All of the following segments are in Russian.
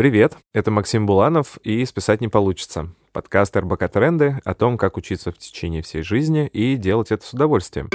Привет, это Максим Буланов и «Списать не получится». Подкаст РБК Тренды о том, как учиться в течение всей жизни и делать это с удовольствием.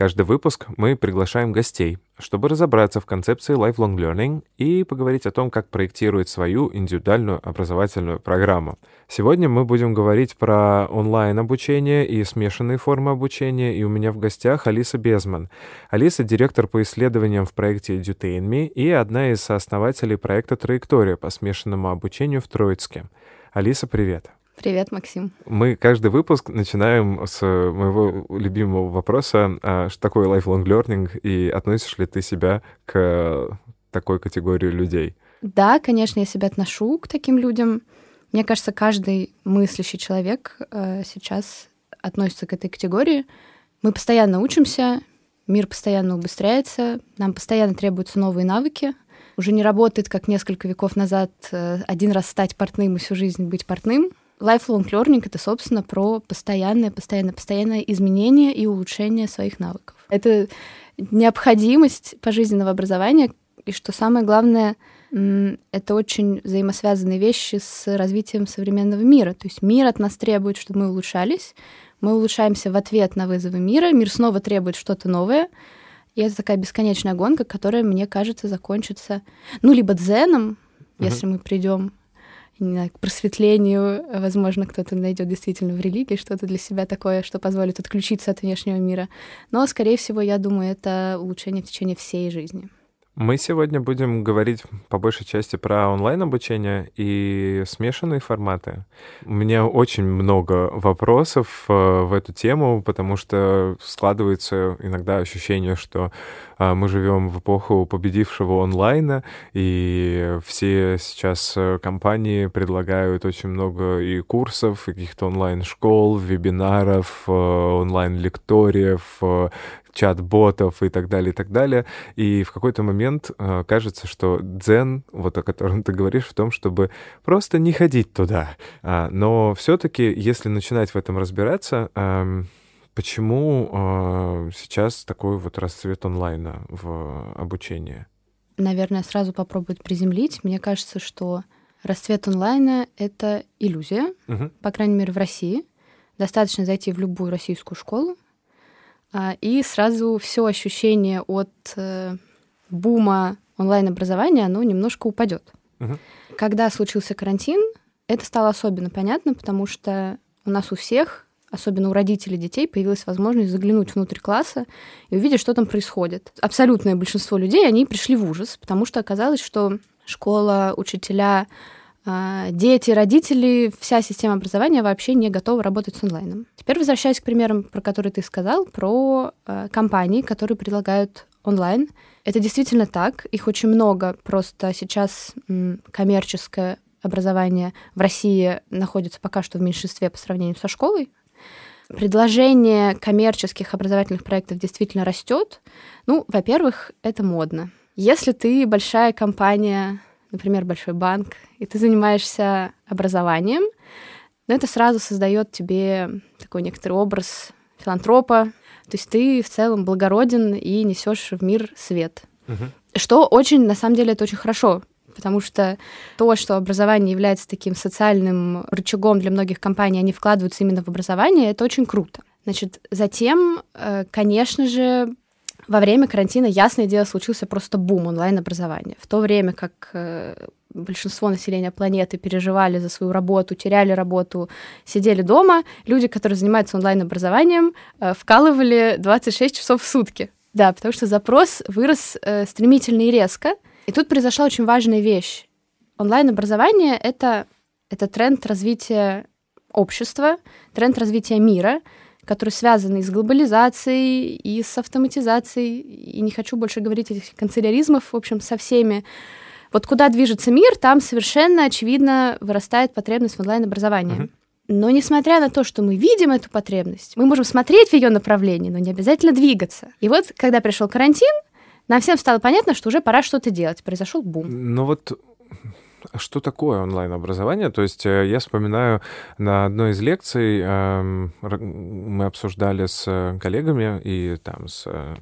Каждый выпуск мы приглашаем гостей, чтобы разобраться в концепции lifelong learning и поговорить о том, как проектировать свою индивидуальную образовательную программу. Сегодня мы будем говорить про онлайн-обучение и смешанные формы обучения, и у меня в гостях Алиса Безман. Алиса — директор по исследованиям в проекте EduTainMe и одна из сооснователей проекта «Траектория» по смешанному обучению в Троицке. Алиса, привет! Привет, Максим. Мы каждый выпуск начинаем с моего любимого вопроса, а что такое lifelong learning, и относишь ли ты себя к такой категории людей? Да, конечно, я себя отношу к таким людям. Мне кажется, каждый мыслящий человек э, сейчас относится к этой категории. Мы постоянно учимся, мир постоянно убыстряется, нам постоянно требуются новые навыки. Уже не работает, как несколько веков назад, э, один раз стать портным и всю жизнь быть портным. Lifelong learning — это, собственно, про постоянное, постоянное, постоянное изменение и улучшение своих навыков. Это необходимость пожизненного образования, и что самое главное, это очень взаимосвязанные вещи с развитием современного мира. То есть мир от нас требует, чтобы мы улучшались, мы улучшаемся в ответ на вызовы мира, мир снова требует что-то новое, и это такая бесконечная гонка, которая, мне кажется, закончится, ну, либо дзеном, uh-huh. если мы придем не знаю, к просветлению. Возможно, кто-то найдет действительно в религии что-то для себя такое, что позволит отключиться от внешнего мира. Но, скорее всего, я думаю, это улучшение в течение всей жизни. Мы сегодня будем говорить по большей части про онлайн-обучение и смешанные форматы. У меня очень много вопросов э, в эту тему, потому что складывается иногда ощущение, что э, мы живем в эпоху победившего онлайна, и все сейчас э, компании предлагают очень много и курсов, и каких-то онлайн-школ, вебинаров, онлайн-лекториев, чат-ботов и так далее, и так далее. И в какой-то момент э, кажется, что дзен, вот о котором ты говоришь, в том, чтобы просто не ходить туда. А, но все-таки, если начинать в этом разбираться, э, почему э, сейчас такой вот расцвет онлайна в обучении? Наверное, сразу попробовать приземлить. Мне кажется, что расцвет онлайна — это иллюзия, угу. по крайней мере, в России. Достаточно зайти в любую российскую школу, и сразу все ощущение от э, бума онлайн-образования, оно немножко упадет. Угу. Когда случился карантин, это стало особенно понятно, потому что у нас у всех, особенно у родителей детей, появилась возможность заглянуть внутрь класса и увидеть, что там происходит. Абсолютное большинство людей, они пришли в ужас, потому что оказалось, что школа, учителя, а, дети, родители, вся система образования вообще не готова работать с онлайном. Теперь возвращаясь к примерам, про которые ты сказал, про э, компании, которые предлагают онлайн. Это действительно так, их очень много, просто сейчас м, коммерческое образование в России находится пока что в меньшинстве по сравнению со школой. Предложение коммерческих образовательных проектов действительно растет. Ну, во-первых, это модно. Если ты большая компания например, большой банк, и ты занимаешься образованием, но это сразу создает тебе такой некоторый образ филантропа. То есть ты в целом благороден и несешь в мир свет. Угу. Что очень, на самом деле, это очень хорошо, потому что то, что образование является таким социальным рычагом для многих компаний, они вкладываются именно в образование, это очень круто. Значит, затем, э, конечно же, во время карантина, ясное дело, случился просто бум онлайн-образования. В то время как э, большинство населения планеты переживали за свою работу, теряли работу, сидели дома, люди, которые занимаются онлайн-образованием, э, вкалывали 26 часов в сутки. Да, потому что запрос вырос э, стремительно и резко. И тут произошла очень важная вещь. Онлайн-образование — это, это тренд развития общества, тренд развития мира — которые связаны и с глобализацией, и с автоматизацией, и не хочу больше говорить этих канцеляризмов, в общем, со всеми. Вот куда движется мир, там совершенно очевидно вырастает потребность в онлайн-образовании. Uh-huh. Но несмотря на то, что мы видим эту потребность, мы можем смотреть в ее направлении, но не обязательно двигаться. И вот, когда пришел карантин, нам всем стало понятно, что уже пора что-то делать. Произошел бум. Ну вот что такое онлайн-образование? То есть э, я вспоминаю на одной из лекций эм, мы обсуждали с коллегами и там с э,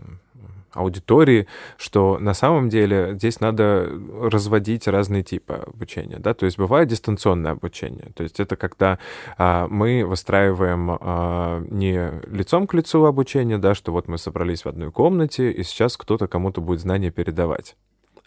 аудитории, что на самом деле здесь надо разводить разные типы обучения, да, то есть бывает дистанционное обучение, то есть это когда а, мы выстраиваем а, не лицом к лицу обучение, да, что вот мы собрались в одной комнате, и сейчас кто-то кому-то будет знания передавать.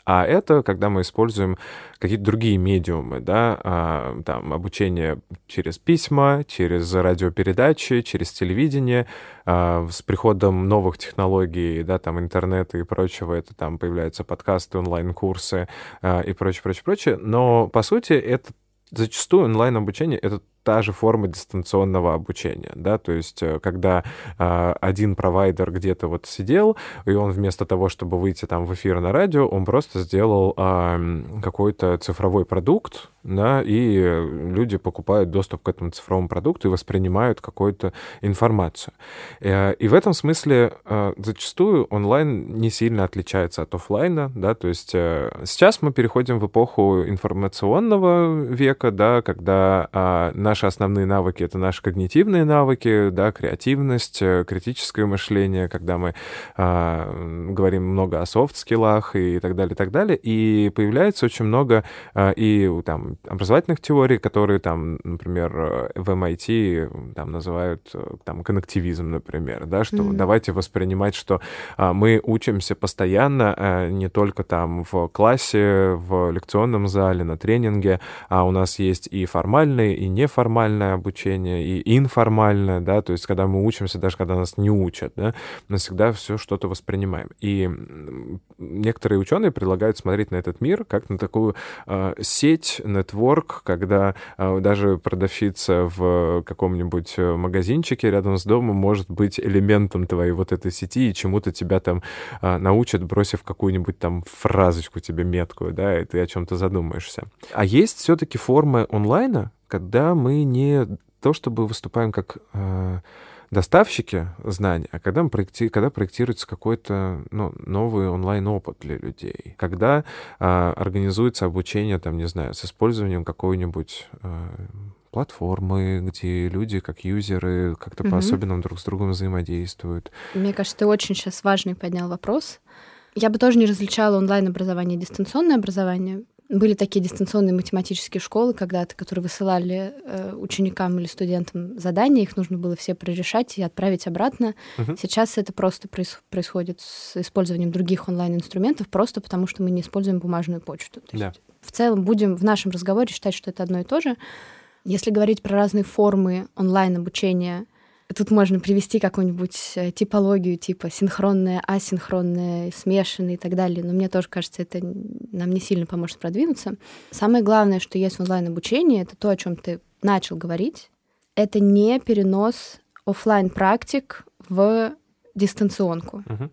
А это когда мы используем какие-то другие медиумы, да, а, там, обучение через письма, через радиопередачи, через телевидение, а, с приходом новых технологий, да, там, интернета и прочего, это там появляются подкасты, онлайн-курсы а, и прочее, прочее, прочее. Но, по сути, это зачастую онлайн-обучение — это та же форма дистанционного обучения, да, то есть э, когда э, один провайдер где-то вот сидел, и он вместо того, чтобы выйти там в эфир на радио, он просто сделал э, какой-то цифровой продукт, да, и люди покупают доступ к этому цифровому продукту и воспринимают какую-то информацию. Э, и в этом смысле э, зачастую онлайн не сильно отличается от офлайна, да, то есть э, сейчас мы переходим в эпоху информационного века, да, когда на наши основные навыки — это наши когнитивные навыки, да, креативность, э, критическое мышление, когда мы э, говорим много о софт-скиллах и так далее, и так далее. И появляется очень много э, и там образовательных теорий, которые там, например, в MIT там называют э, там коннективизм, например, да, что mm-hmm. давайте воспринимать, что э, мы учимся постоянно, э, не только там в классе, в лекционном зале, на тренинге, а у нас есть и формальные, и неформальные формальное обучение и информальное, да, то есть когда мы учимся, даже когда нас не учат, да, мы всегда все что-то воспринимаем. И некоторые ученые предлагают смотреть на этот мир как на такую э, сеть, нетворк, когда э, даже продавщица в каком-нибудь магазинчике рядом с домом может быть элементом твоей вот этой сети и чему-то тебя там э, научат, бросив какую-нибудь там фразочку тебе меткую, да, и ты о чем-то задумаешься. А есть все-таки формы онлайна, когда мы не то чтобы выступаем как э, доставщики знаний, а когда, мы проекти... когда проектируется какой-то ну, новый онлайн-опыт для людей, когда э, организуется обучение, там, не знаю, с использованием какой-нибудь э, платформы, где люди, как юзеры, как-то угу. по-особенному друг с другом взаимодействуют. Мне кажется, ты очень сейчас важный поднял вопрос. Я бы тоже не различала онлайн-образование и дистанционное образование. Были такие дистанционные математические школы когда-то, которые высылали э, ученикам или студентам задания, их нужно было все прорешать и отправить обратно. Угу. Сейчас это просто проис- происходит с использованием других онлайн-инструментов, просто потому что мы не используем бумажную почту. То да. есть в целом будем в нашем разговоре считать, что это одно и то же. Если говорить про разные формы онлайн-обучения, Тут можно привести какую-нибудь э, типологию типа синхронная, асинхронная, смешанная и так далее. Но мне тоже кажется, это нам не сильно поможет продвинуться. Самое главное, что есть в онлайн-обучении, это то, о чем ты начал говорить. Это не перенос офлайн практик в дистанционку. Uh-huh.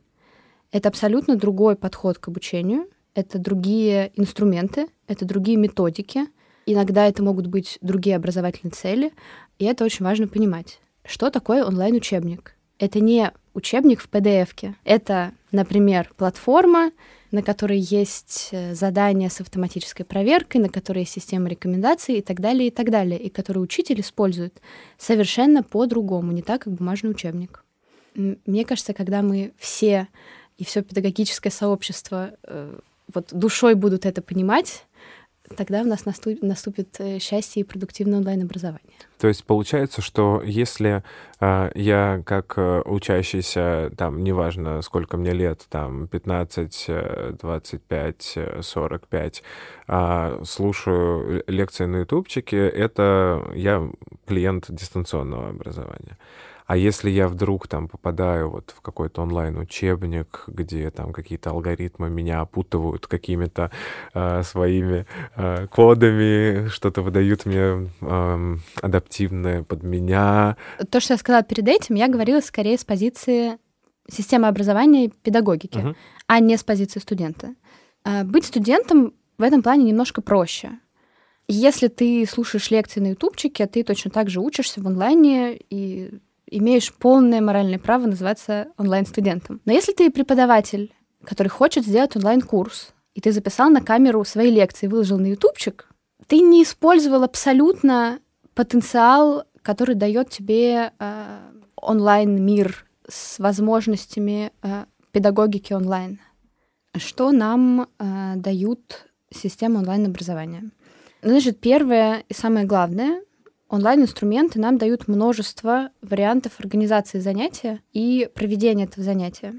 Это абсолютно другой подход к обучению. Это другие инструменты, это другие методики. Иногда это могут быть другие образовательные цели, и это очень важно понимать. Что такое онлайн-учебник? Это не учебник в PDF. -ке. Это, например, платформа, на которой есть э, задания с автоматической проверкой, на которой есть система рекомендаций и так далее, и так далее, и которую учитель использует совершенно по-другому, не так, как бумажный учебник. Мне кажется, когда мы все и все педагогическое сообщество э, вот душой будут это понимать, тогда у нас наступит э, счастье и продуктивное онлайн-образование. То есть получается, что если э, я как э, учащийся, там, неважно, сколько мне лет, там, 15, 25, 45, э, слушаю лекции на ютубчике, это я клиент дистанционного образования. А если я вдруг там попадаю вот в какой-то онлайн-учебник, где там какие-то алгоритмы меня опутывают какими-то э, своими э, кодами, что-то выдают мне э, адаптивное под меня. То, что я сказала перед этим, я говорила скорее с позиции системы образования и педагогики, uh-huh. а не с позиции студента. Быть студентом в этом плане немножко проще. Если ты слушаешь лекции на ютубчике, ты точно так же учишься в онлайне и имеешь полное моральное право называться онлайн-студентом. Но если ты преподаватель, который хочет сделать онлайн-курс, и ты записал на камеру свои лекции, выложил на ютубчик, ты не использовал абсолютно потенциал, который дает тебе э, онлайн-мир с возможностями э, педагогики онлайн. Что нам э, дают системы онлайн-образования? Значит, первое и самое главное, онлайн-инструменты нам дают множество вариантов организации занятия и проведения этого занятия.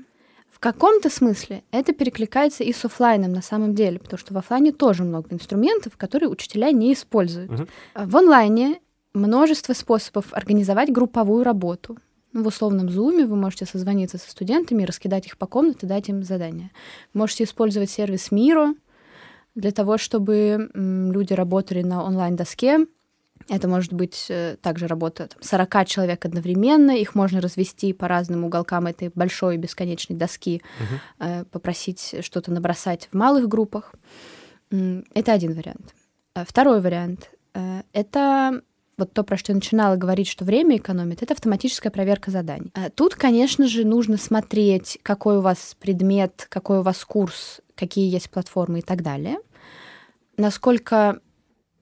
В каком-то смысле это перекликается и с офлайном на самом деле, потому что в офлайне тоже много инструментов, которые учителя не используют. Угу. В онлайне множество способов организовать групповую работу. В условном зуме вы можете созвониться со студентами, раскидать их по комнате, дать им задания. Можете использовать сервис Миро для того, чтобы люди работали на онлайн-доске, это может быть э, также работа там, 40 человек одновременно, их можно развести по разным уголкам этой большой бесконечной доски, угу. попросить что-то набросать в малых группах. Это один вариант. А второй вариант э, — это вот то, про что я начинала говорить, что время экономит, это автоматическая проверка заданий. Тут, конечно же, нужно смотреть, какой у вас предмет, какой у вас курс, какие есть платформы и так далее. Насколько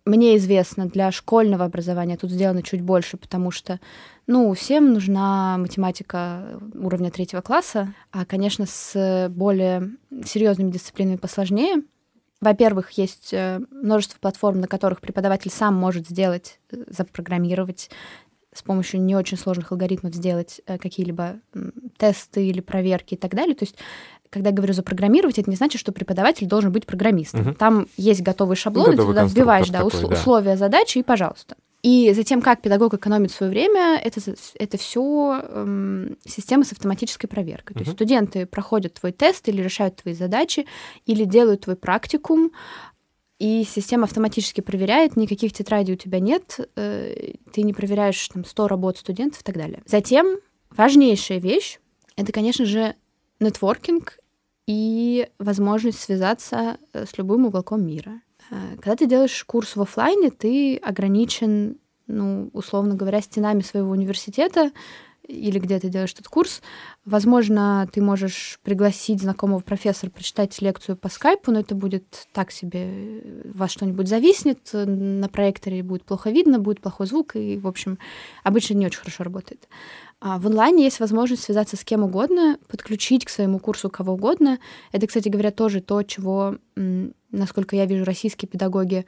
мне известно, для школьного образования тут сделано чуть больше, потому что, ну, всем нужна математика уровня третьего класса, а, конечно, с более серьезными дисциплинами посложнее. Во-первых, есть э, множество платформ, на которых преподаватель сам может сделать, э, запрограммировать с помощью не очень сложных алгоритмов сделать э, какие-либо тесты или проверки и так далее. То есть когда я говорю запрограммировать, это не значит, что преподаватель должен быть программистом. Угу. Там есть готовый шаблон, готовый ты туда вбиваешь да, такой, да. условия задачи, и пожалуйста. И затем, как педагог экономит свое время, это, это все эм, система с автоматической проверкой. Uh-huh. То есть студенты проходят твой тест или решают твои задачи, или делают твой практикум, и система автоматически проверяет, никаких тетрадей у тебя нет, э, ты не проверяешь там 100 работ студентов и так далее. Затем важнейшая вещь — это, конечно же, нетворкинг и возможность связаться э, с любым уголком мира. Э, когда ты делаешь курс в офлайне, ты ограничен, ну, условно говоря, стенами своего университета или где ты делаешь этот курс. Возможно, ты можешь пригласить знакомого профессора прочитать лекцию по скайпу, но это будет так себе, вас что-нибудь зависнет, на проекторе будет плохо видно, будет плохой звук, и, в общем, обычно не очень хорошо работает. А в онлайне есть возможность связаться с кем угодно, подключить к своему курсу кого угодно. Это, кстати говоря, тоже то, чего, насколько я вижу, российские педагоги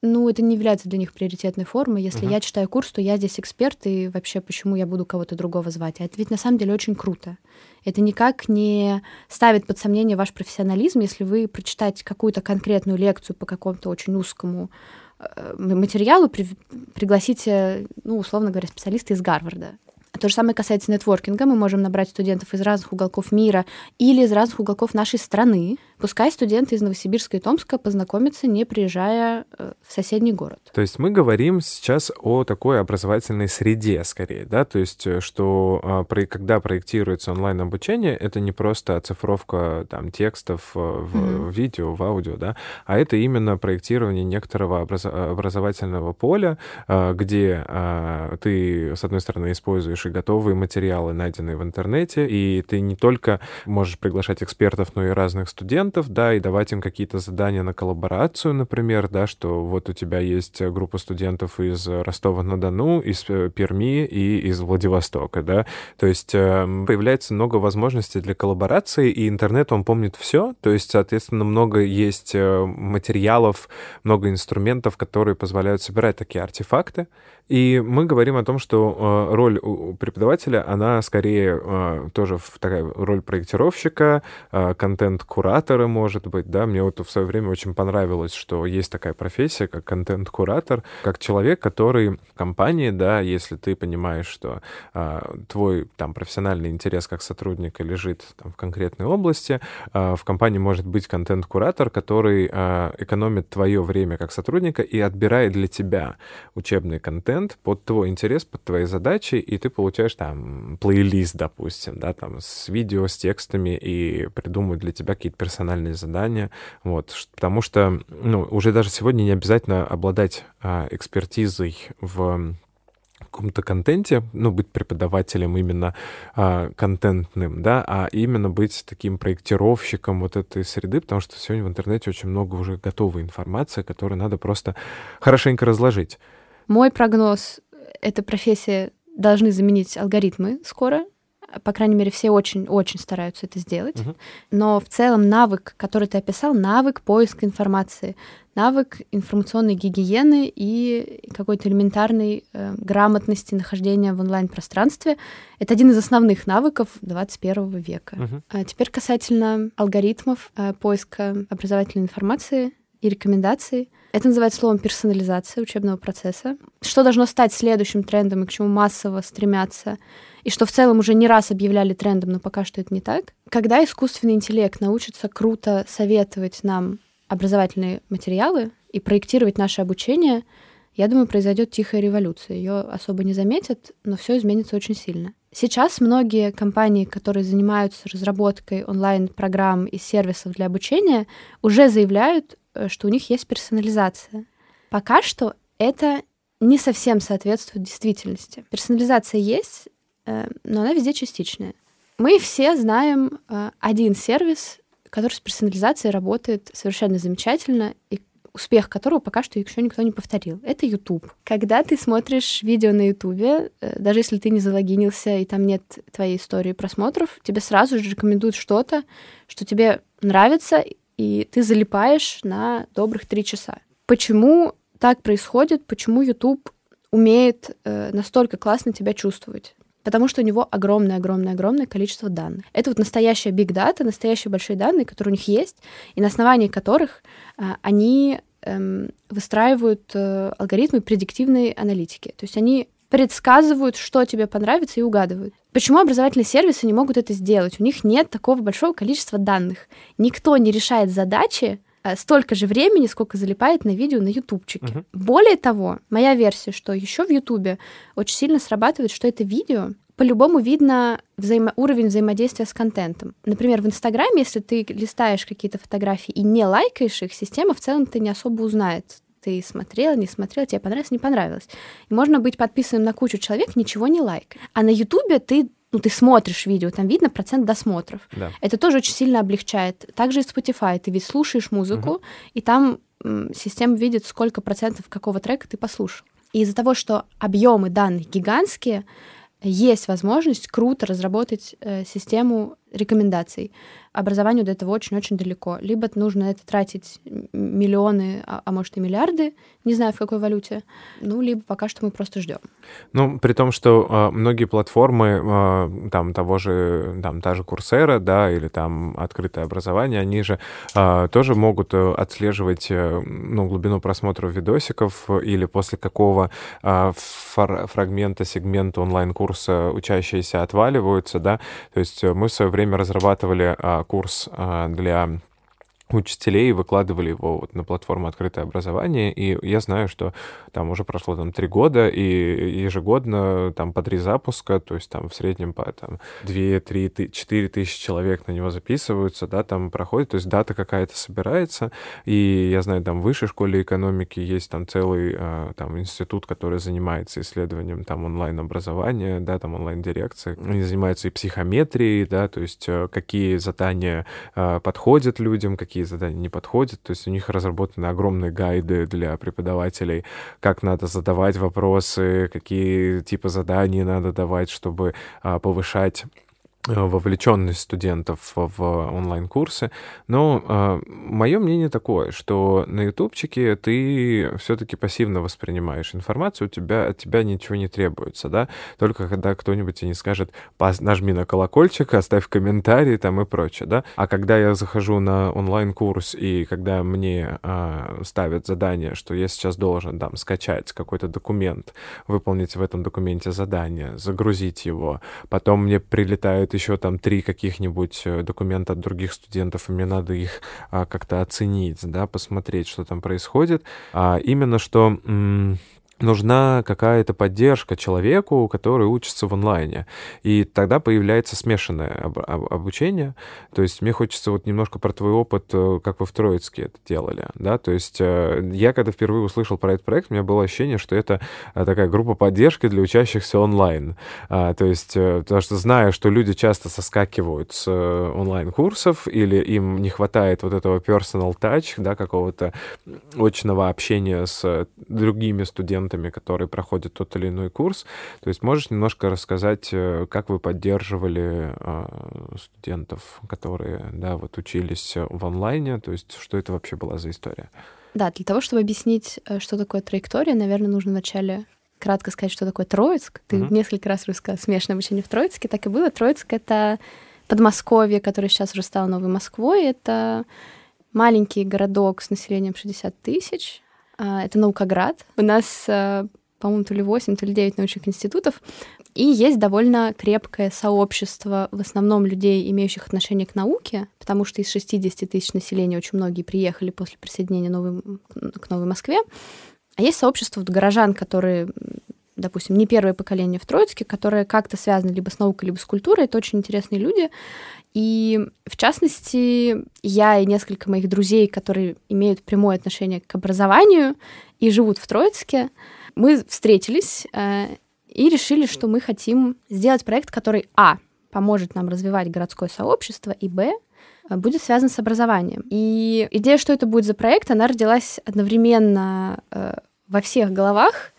ну, это не является для них приоритетной формой. Если uh-huh. я читаю курс, то я здесь эксперт, и вообще почему я буду кого-то другого звать? А это ведь на самом деле очень круто. Это никак не ставит под сомнение ваш профессионализм, если вы прочитаете какую-то конкретную лекцию по какому-то очень узкому э, материалу, при, пригласите, ну, условно говоря, специалиста из Гарварда. То же самое касается нетворкинга. Мы можем набрать студентов из разных уголков мира или из разных уголков нашей страны. Пускай студенты из Новосибирска и Томска познакомятся, не приезжая э, в соседний город. То есть мы говорим сейчас о такой образовательной среде, скорее, да? То есть э, что а, когда проектируется онлайн-обучение, это не просто оцифровка там, текстов э, в mm-hmm. видео, в аудио, да? А это именно проектирование некоторого образовательного поля, где ты, с одной стороны, используешь и готовые материалы, найденные в интернете, и ты не только можешь приглашать экспертов, но и разных студентов, да, и давать им какие-то задания на коллаборацию, например, да, что вот у тебя есть группа студентов из Ростова-на-Дону, из э, Перми и из Владивостока, да, то есть эм, появляется много возможностей для коллаборации, и интернет, он помнит все, то есть, соответственно, много есть э, материалов, много инструментов, которые позволяют собирать такие артефакты, и мы говорим о том, что э, роль преподавателя, она скорее э, тоже такая роль проектировщика, э, контент-куратора, может быть, да. Мне вот в свое время очень понравилось, что есть такая профессия, как контент-куратор, как человек, который в компании, да, если ты понимаешь, что твой там профессиональный интерес как сотрудника лежит там, в конкретной области, в компании может быть контент-куратор, который экономит твое время как сотрудника и отбирает для тебя учебный контент, под твой интерес, под твои задачи, и ты получаешь там плейлист, допустим, да, там с видео, с текстами, и придумают для тебя какие-то персонажи персональные задания, вот, потому что, ну, уже даже сегодня не обязательно обладать а, экспертизой в каком-то контенте, ну, быть преподавателем именно а, контентным, да, а именно быть таким проектировщиком вот этой среды, потому что сегодня в интернете очень много уже готовой информации, которую надо просто хорошенько разложить. Мой прогноз — эта профессия должны заменить алгоритмы скоро, по крайней мере, все очень-очень стараются это сделать. Угу. Но в целом навык, который ты описал, навык поиска информации, навык информационной гигиены и какой-то элементарной э, грамотности нахождения в онлайн-пространстве, это один из основных навыков 21 века. Угу. А теперь касательно алгоритмов э, поиска образовательной информации и рекомендаций. Это называется словом персонализация учебного процесса. Что должно стать следующим трендом и к чему массово стремятся, и что в целом уже не раз объявляли трендом, но пока что это не так. Когда искусственный интеллект научится круто советовать нам образовательные материалы и проектировать наше обучение, я думаю, произойдет тихая революция. Ее особо не заметят, но все изменится очень сильно. Сейчас многие компании, которые занимаются разработкой онлайн-программ и сервисов для обучения, уже заявляют, что у них есть персонализация. Пока что это не совсем соответствует действительности. Персонализация есть, э, но она везде частичная. Мы все знаем э, один сервис, который с персонализацией работает совершенно замечательно, и успех которого пока что еще никто не повторил. Это YouTube. Когда ты смотришь видео на YouTube, даже если ты не залогинился и там нет твоей истории просмотров, тебе сразу же рекомендуют что-то, что тебе нравится, и ты залипаешь на добрых три часа. Почему так происходит? Почему YouTube умеет э, настолько классно тебя чувствовать? Потому что у него огромное-огромное-огромное количество данных. Это вот настоящая big data, настоящие большие данные, которые у них есть, и на основании которых э, они э, выстраивают э, алгоритмы предиктивной аналитики. То есть они предсказывают, что тебе понравится, и угадывают. Почему образовательные сервисы не могут это сделать? У них нет такого большого количества данных. Никто не решает задачи э, столько же времени, сколько залипает на видео на ютубчике. Uh-huh. Более того, моя версия, что еще в ютубе очень сильно срабатывает, что это видео по-любому видно взаимо- уровень взаимодействия с контентом. Например, в Инстаграме, если ты листаешь какие-то фотографии и не лайкаешь их, система в целом-то не особо узнает, ты смотрела, не смотрела, тебе понравилось, не понравилось. И можно быть подписанным на кучу человек, ничего не лайк. А на Ютубе ты ну, ты смотришь видео, там видно процент досмотров. Да. Это тоже очень сильно облегчает. Также и Spotify. Ты ведь слушаешь музыку, угу. и там система видит, сколько процентов какого трека ты послушал. И из-за того, что объемы данных гигантские, есть возможность круто разработать э, систему рекомендаций образованию до этого очень-очень далеко. Либо нужно это тратить миллионы, а, а может и миллиарды, не знаю в какой валюте, ну, либо пока что мы просто ждем. Ну, при том, что э, многие платформы, э, там, того же, там, та же Курсера, да, или там открытое образование, они же э, тоже могут э, отслеживать, э, ну, глубину просмотра видосиков или после какого э, фр фрагмента, сегмента онлайн-курса учащиеся отваливаются, да, то есть мы в свое время разрабатывали э, курс а, для учителей выкладывали его вот на платформу «Открытое образование», и я знаю, что там уже прошло там три года, и ежегодно там по три запуска, то есть там в среднем по там две, три, четыре тысячи человек на него записываются, да, там проходит, то есть дата какая-то собирается, и я знаю, там в высшей школе экономики есть там целый а, там институт, который занимается исследованием там онлайн-образования, да, там онлайн-дирекции, они занимаются и психометрией, да, то есть э, какие задания а, подходят людям, какие какие задания не подходят. То есть у них разработаны огромные гайды для преподавателей, как надо задавать вопросы, какие типы заданий надо давать, чтобы а, повышать вовлеченность студентов в онлайн-курсы. Но э, мое мнение такое, что на ютубчике ты все-таки пассивно воспринимаешь информацию, у тебя, от тебя ничего не требуется, да, только когда кто-нибудь тебе не скажет, нажми на колокольчик, оставь комментарий там и прочее, да. А когда я захожу на онлайн-курс и когда мне э, ставят задание, что я сейчас должен там скачать какой-то документ, выполнить в этом документе задание, загрузить его, потом мне прилетают еще там три каких-нибудь э, документа от других студентов, и мне надо их а, как-то оценить, да, посмотреть, что там происходит. А именно что нужна какая-то поддержка человеку, который учится в онлайне. И тогда появляется смешанное об, об, обучение. То есть мне хочется вот немножко про твой опыт, э, как вы в Троицке это делали. Да? То есть э, я когда впервые услышал про этот проект, у меня было ощущение, что это э, такая группа поддержки для учащихся онлайн. А, то есть потому что зная, что люди часто соскакивают с онлайн-курсов или им не хватает вот этого personal touch, да, какого-то очного общения с другими студентами, студентами, которые проходят тот или иной курс. То есть можешь немножко рассказать, э, как вы поддерживали а, студентов, которые, да, вот учились в онлайне, то есть что это вообще была за история? Да, для того, чтобы объяснить, э, что такое траектория, наверное, нужно вначале кратко сказать, что такое Троицк. Ты uh-huh. несколько раз рассказал смешное обучение в Троицке, так и было. Троицк — это Подмосковье, которое сейчас уже стало Новой Москвой. Это маленький городок с населением 60 тысяч, это Наукоград. У нас, а, по-моему, то ли 8, то ли 9 научных институтов. И есть довольно крепкое сообщество, в основном людей, имеющих отношение к науке, потому что из 60 тысяч населения очень многие приехали после присоединения новой, к Новой Москве. А есть сообщество вот горожан, которые допустим, не первое поколение в Троицке, которое как-то связано либо с наукой, либо с культурой. Это очень интересные люди. И, в частности, я и несколько моих друзей, которые имеют прямое отношение к образованию и живут в Троицке, мы встретились э, и решили, что мы хотим сделать проект, который, а, поможет нам развивать городское сообщество, и, б, будет связан с образованием. И идея, что это будет за проект, она родилась одновременно э, во всех головах,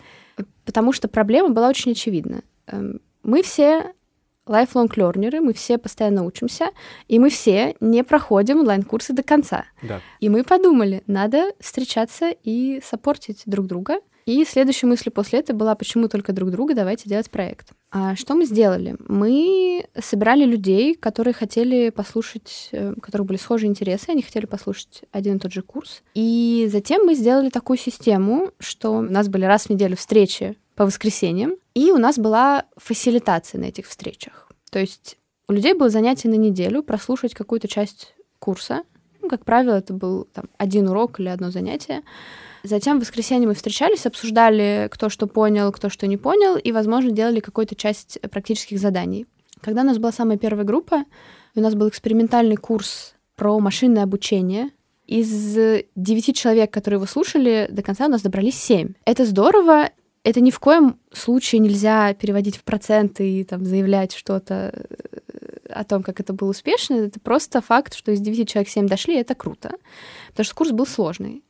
потому что проблема была очень очевидна. Эм, мы все lifelong learners, мы все постоянно учимся, и мы все не проходим онлайн-курсы до конца. Да. И мы подумали, надо встречаться и саппортить друг друга. И следующая мысль после этого была, почему только друг друга, давайте делать проект. А что мы сделали? Мы собирали людей, которые хотели послушать, э, у которых были схожие интересы, они хотели послушать один и тот же курс. И затем мы сделали такую систему, что у нас были раз в неделю встречи по воскресеньям, и у нас была фасилитация на этих встречах. То есть у людей было занятие на неделю прослушать какую-то часть курса. Ну, как правило, это был там, один урок или одно занятие. Затем в воскресенье мы встречались, обсуждали, кто что понял, кто что не понял, и, возможно, делали какую-то часть практических заданий. Когда у нас была самая первая группа, у нас был экспериментальный курс про машинное обучение, из девяти человек, которые его слушали, до конца у нас добрались семь. Это здорово, это ни в коем случае нельзя переводить в проценты и там заявлять что-то э, о том, как это было успешно. Это просто факт, что из 9 человек 7 дошли, и это круто. Потому что курс был сложный.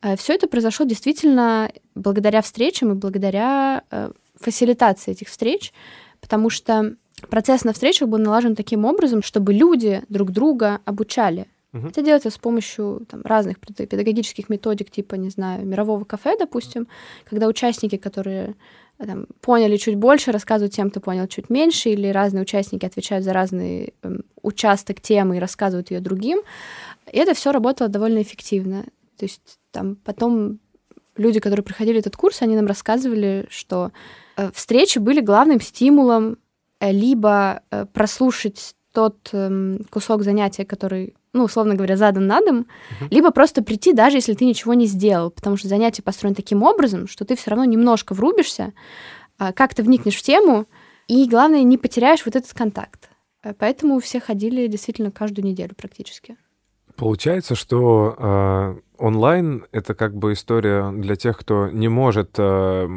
А Все это произошло действительно благодаря встречам и благодаря э, фасилитации этих встреч, потому что процесс на встречах был налажен таким образом, чтобы люди друг друга обучали. Угу. Это делается с помощью там, разных педагогических методик, типа, не знаю, мирового кафе, допустим, когда участники, которые там, поняли чуть больше, рассказывают тем, кто понял чуть меньше, или разные участники отвечают за разный э, участок темы и рассказывают ее другим. И это все работало довольно эффективно. То есть там потом люди, которые проходили этот курс, они нам рассказывали, что э, встречи были главным стимулом э, либо э, прослушать тот э, кусок занятия, который ну, условно говоря, задан на дом, uh-huh. либо просто прийти, даже если ты ничего не сделал, потому что занятие построено таким образом, что ты все равно немножко врубишься, а, как-то вникнешь в тему, и, главное, не потеряешь вот этот контакт. Э, поэтому все ходили действительно каждую неделю практически. Получается, что э, онлайн это как бы история для тех, кто не может э,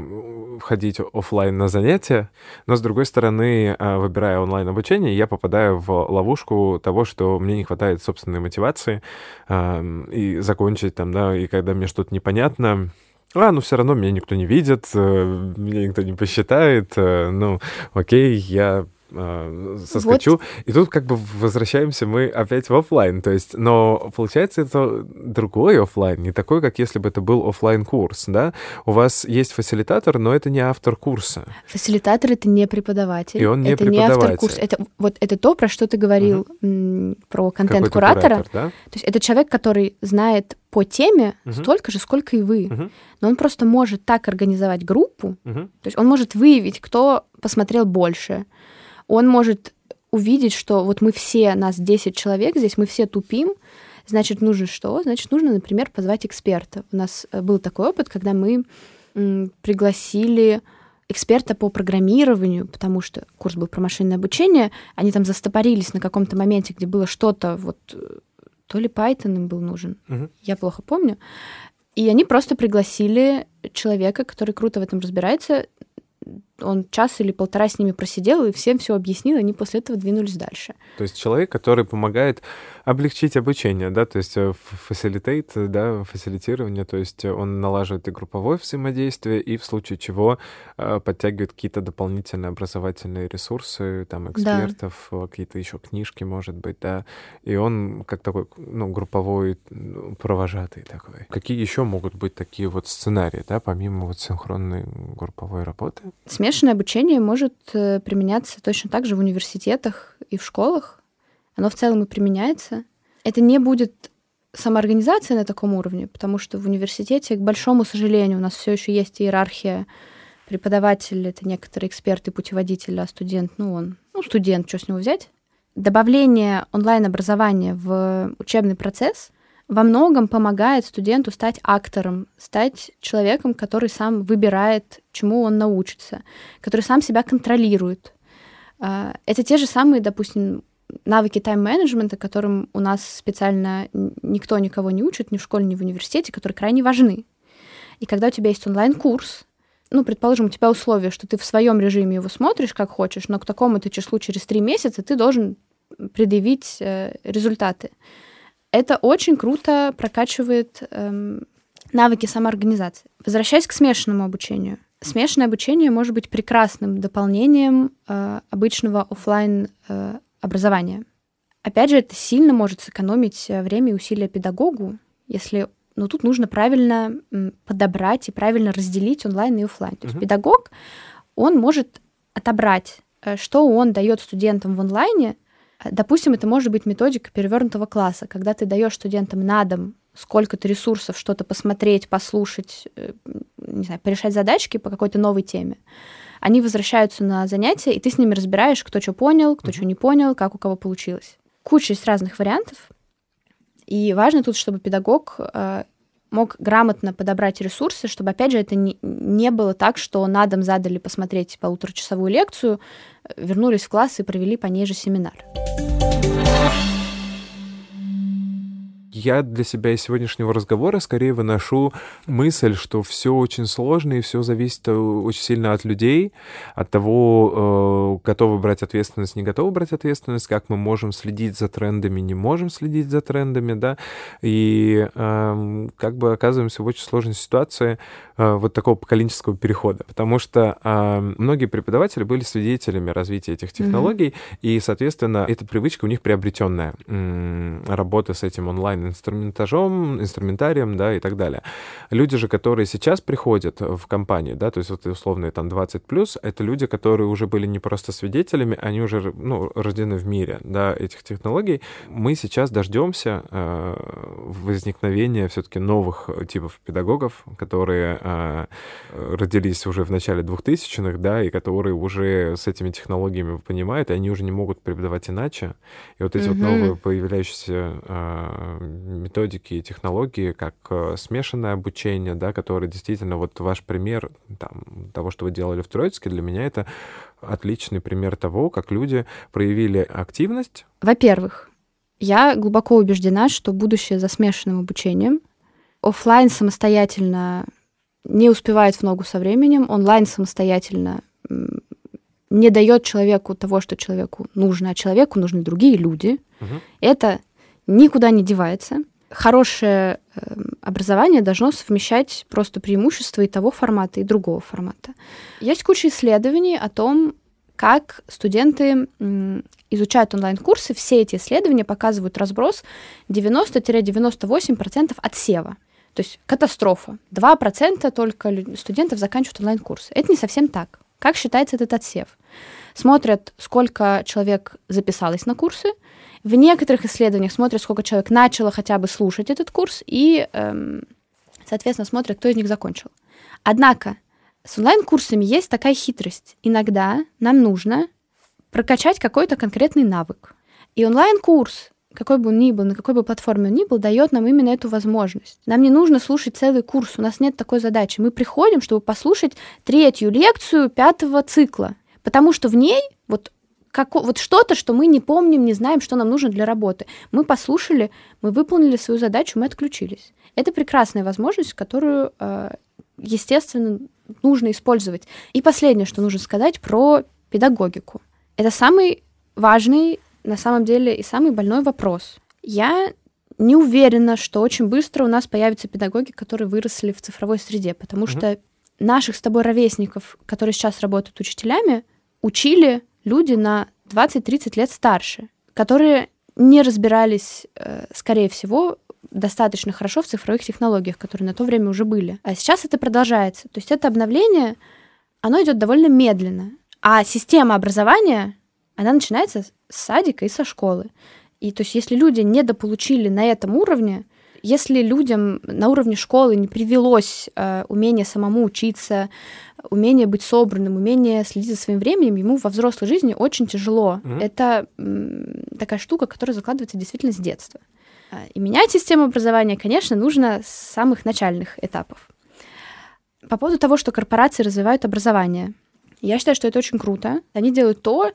ходить офлайн на занятия, но с другой стороны, э, выбирая онлайн обучение, я попадаю в ловушку того, что мне не хватает собственной мотивации э, и закончить там, да, и когда мне что-то непонятно, а, ну все равно меня никто не видит, э, меня никто не посчитает, э, ну окей, я э, соскочу. Вот. И тут как бы возвращаемся мы опять в офлайн. То есть, но получается это другой офлайн, не такой, как если бы это был офлайн курс, да? У вас есть фасилитатор, но это не автор курса. Фасилитатор это не преподаватель. И он не это преподаватель. не автор курса. Это вот это то, про что ты говорил угу. про контент куратора. Да? То есть это человек, который знает по теме угу. столько же, сколько и вы. Угу. Но он просто может так организовать группу, угу. то есть он может выявить, кто посмотрел больше, он может увидеть, что вот мы все, нас 10 человек здесь, мы все тупим, значит, нужно что? Значит, нужно, например, позвать эксперта. У нас э, был такой опыт, когда мы пригласили эксперта по программированию, потому что курс был про машинное обучение, они там застопорились на каком-то моменте, где было что-то вот то ли Python им был нужен, угу. я плохо помню. И они просто пригласили человека, который круто в этом разбирается, он час или полтора с ними просидел и всем все объяснил, они после этого двинулись дальше. То есть человек, который помогает облегчить обучение, да, то есть facilitate, э, да, фасилитирование, то есть он налаживает и групповое взаимодействие, и в случае чего э, подтягивает какие-то дополнительные образовательные ресурсы, там, экспертов, да. какие-то еще книжки, может быть, да, и он как такой, ну, групповой провожатый такой. Какие еще могут быть такие вот сценарии, да, помимо вот синхронной групповой работы? Смешанное обучение может э, применяться точно так же в университетах и в школах. Оно в целом и применяется. Это не будет самоорганизация на таком уровне, потому что в университете, к большому сожалению, у нас все еще есть иерархия преподаватель, это некоторые эксперты, путеводители, а студент, ну он, ну студент, что с него взять? Добавление онлайн-образования в учебный процесс во многом помогает студенту стать актором, стать человеком, который сам выбирает, чему он научится, который сам себя контролирует. А, это те же самые, допустим, навыки тайм-менеджмента, которым у нас специально никто никого не учит, ни в школе, ни в университете, которые крайне важны. И когда у тебя есть онлайн-курс, ну, предположим, у тебя условие, что ты в своем режиме его смотришь, как хочешь, но к такому-то числу через три месяца ты должен предъявить э, результаты это очень круто прокачивает эм, навыки самоорганизации. Возвращаясь к смешанному обучению. Смешанное обучение может быть прекрасным дополнением э, обычного офлайн э, образования. Опять же, это сильно может сэкономить э, время и усилия педагогу, если но ну, тут нужно правильно подобрать и правильно разделить онлайн и офлайн. То есть uh-huh. педагог, он может отобрать, э, что он дает студентам в онлайне, Допустим, это может быть методика перевернутого класса, когда ты даешь студентам на дом сколько-то ресурсов, что-то посмотреть, послушать, э, не знаю, порешать задачки по какой-то новой теме. Они возвращаются на занятия, и ты с ними разбираешь, кто что понял, кто mm-hmm. что не понял, как у кого получилось. Куча есть разных вариантов. И важно тут, чтобы педагог э, мог грамотно подобрать ресурсы, чтобы, опять же, это не, не было так, что на дом задали посмотреть полуторачасовую лекцию, вернулись в класс и провели по ней же семинар. Я для себя из сегодняшнего разговора скорее выношу мысль, что все очень сложно и все зависит э, очень сильно от людей, от того, э, готовы брать ответственность, не готовы брать ответственность, как мы можем следить за трендами, не можем следить за трендами, да, и э, как бы оказываемся в очень сложной ситуации э, вот такого поколенческого перехода, потому что многие преподаватели были свидетелями развития этих технологий, mm-hmm. и, соответственно, эта привычка у них приобретенная, работа с этим онлайн инструментажом, инструментарием, да, и так далее. Люди же, которые сейчас приходят в компанию, да, то есть вот условные там 20 плюс, это люди, которые уже были не просто свидетелями, они уже, ну, рождены в мире, да, этих технологий. Мы сейчас дождемся э, возникновения все-таки новых типов педагогов, которые э, родились уже в начале 2000-х, да, и которые уже с этими технологиями понимают, и они уже не могут преподавать иначе. И вот эти mm-hmm. вот новые появляющиеся э, методики и технологии, как э, смешанное обучение, да, которое действительно, вот ваш пример там, того, что вы делали в Троицке, для меня это отличный пример того, как люди проявили активность. Во-первых, я глубоко убеждена, что будущее за смешанным обучением. Офлайн самостоятельно не успевает в ногу со временем, онлайн самостоятельно не дает человеку того, что человеку нужно, а человеку нужны другие люди. Угу. Это никуда не девается. Хорошее э, образование должно совмещать просто преимущества и того формата, и другого формата. Есть куча исследований о том, как студенты изучают онлайн-курсы. Все эти исследования показывают разброс 90-98% отсева. То есть катастрофа. 2% только студентов заканчивают онлайн-курсы. Это не совсем так. Как считается этот отсев? Смотрят, сколько человек записалось на курсы, в некоторых исследованиях смотрят, сколько человек начало хотя бы слушать этот курс, и, эм, соответственно, смотрят, кто из них закончил. Однако с онлайн-курсами есть такая хитрость. Иногда нам нужно прокачать какой-то конкретный навык. И онлайн-курс, какой бы он ни был, на какой бы платформе он ни был, дает нам именно эту возможность. Нам не нужно слушать целый курс, у нас нет такой задачи. Мы приходим, чтобы послушать третью лекцию пятого цикла, потому что в ней вот как, вот что-то, что мы не помним, не знаем, что нам нужно для работы. Мы послушали, мы выполнили свою задачу, мы отключились. Это прекрасная возможность, которую, э, естественно, нужно использовать. И последнее, что нужно сказать про педагогику. Это самый важный, на самом деле, и самый больной вопрос. Я не уверена, что очень быстро у нас появятся педагоги, которые выросли в цифровой среде, потому угу. что наших с тобой ровесников, которые сейчас работают учителями, учили люди на 20-30 лет старше, которые не разбирались, э, скорее всего, достаточно хорошо в цифровых технологиях, которые на то время уже были. А сейчас это продолжается. То есть это обновление, оно идет довольно медленно. А система образования, она начинается с садика и со школы. И то есть если люди недополучили на этом уровне, если людям на уровне школы не привелось э, умение самому учиться, умение быть собранным, умение следить за своим временем, ему во взрослой жизни очень тяжело. Mm-hmm. Это м, такая штука, которая закладывается действительно с детства. А, и менять систему образования, конечно, нужно с самых начальных этапов. По поводу того, что корпорации развивают образование, я считаю, что это очень круто. Они делают то,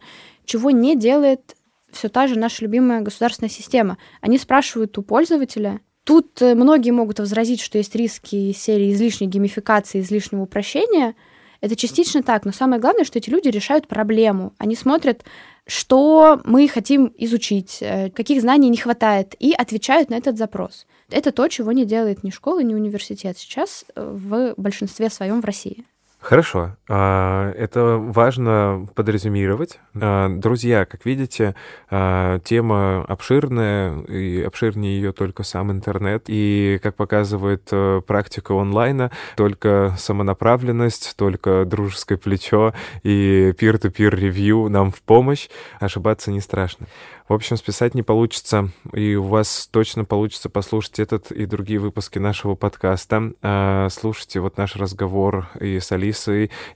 чего не делает все та же наша любимая государственная система. Они спрашивают у пользователя. Тут э, многие могут возразить, что есть риски серии излишней геймификации, излишнего упрощения. Это частично так, но самое главное, что эти люди решают проблему. Они смотрят что мы хотим изучить, э, каких знаний не хватает, и отвечают на этот запрос. Это то, чего не делает ни школа, ни университет сейчас э, в большинстве своем в России. Хорошо. А, это важно подрезюмировать. А, друзья, как видите, а, тема обширная, и обширнее ее только сам интернет. И, как показывает э, практика онлайна, только самонаправленность, только дружеское плечо и peer-to-peer ревью нам в помощь. Ошибаться не страшно. В общем, списать не получится, и у вас точно получится послушать этот и другие выпуски нашего подкаста. Слушайте вот наш разговор и с Алисой,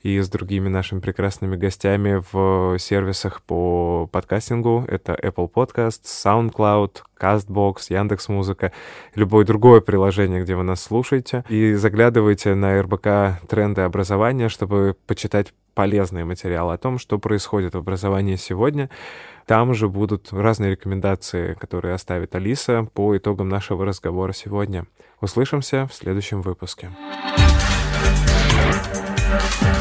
и с другими нашими прекрасными гостями в сервисах по подкастингу. Это Apple Podcasts, SoundCloud, CastBox, Яндекс Музыка, любое другое приложение, где вы нас слушаете. И заглядывайте на РБК тренды образования, чтобы почитать полезные материалы о том, что происходит в образовании сегодня. Там же будут разные рекомендации, которые оставит Алиса по итогам нашего разговора сегодня. Услышимся в следующем выпуске. thank you Thank you.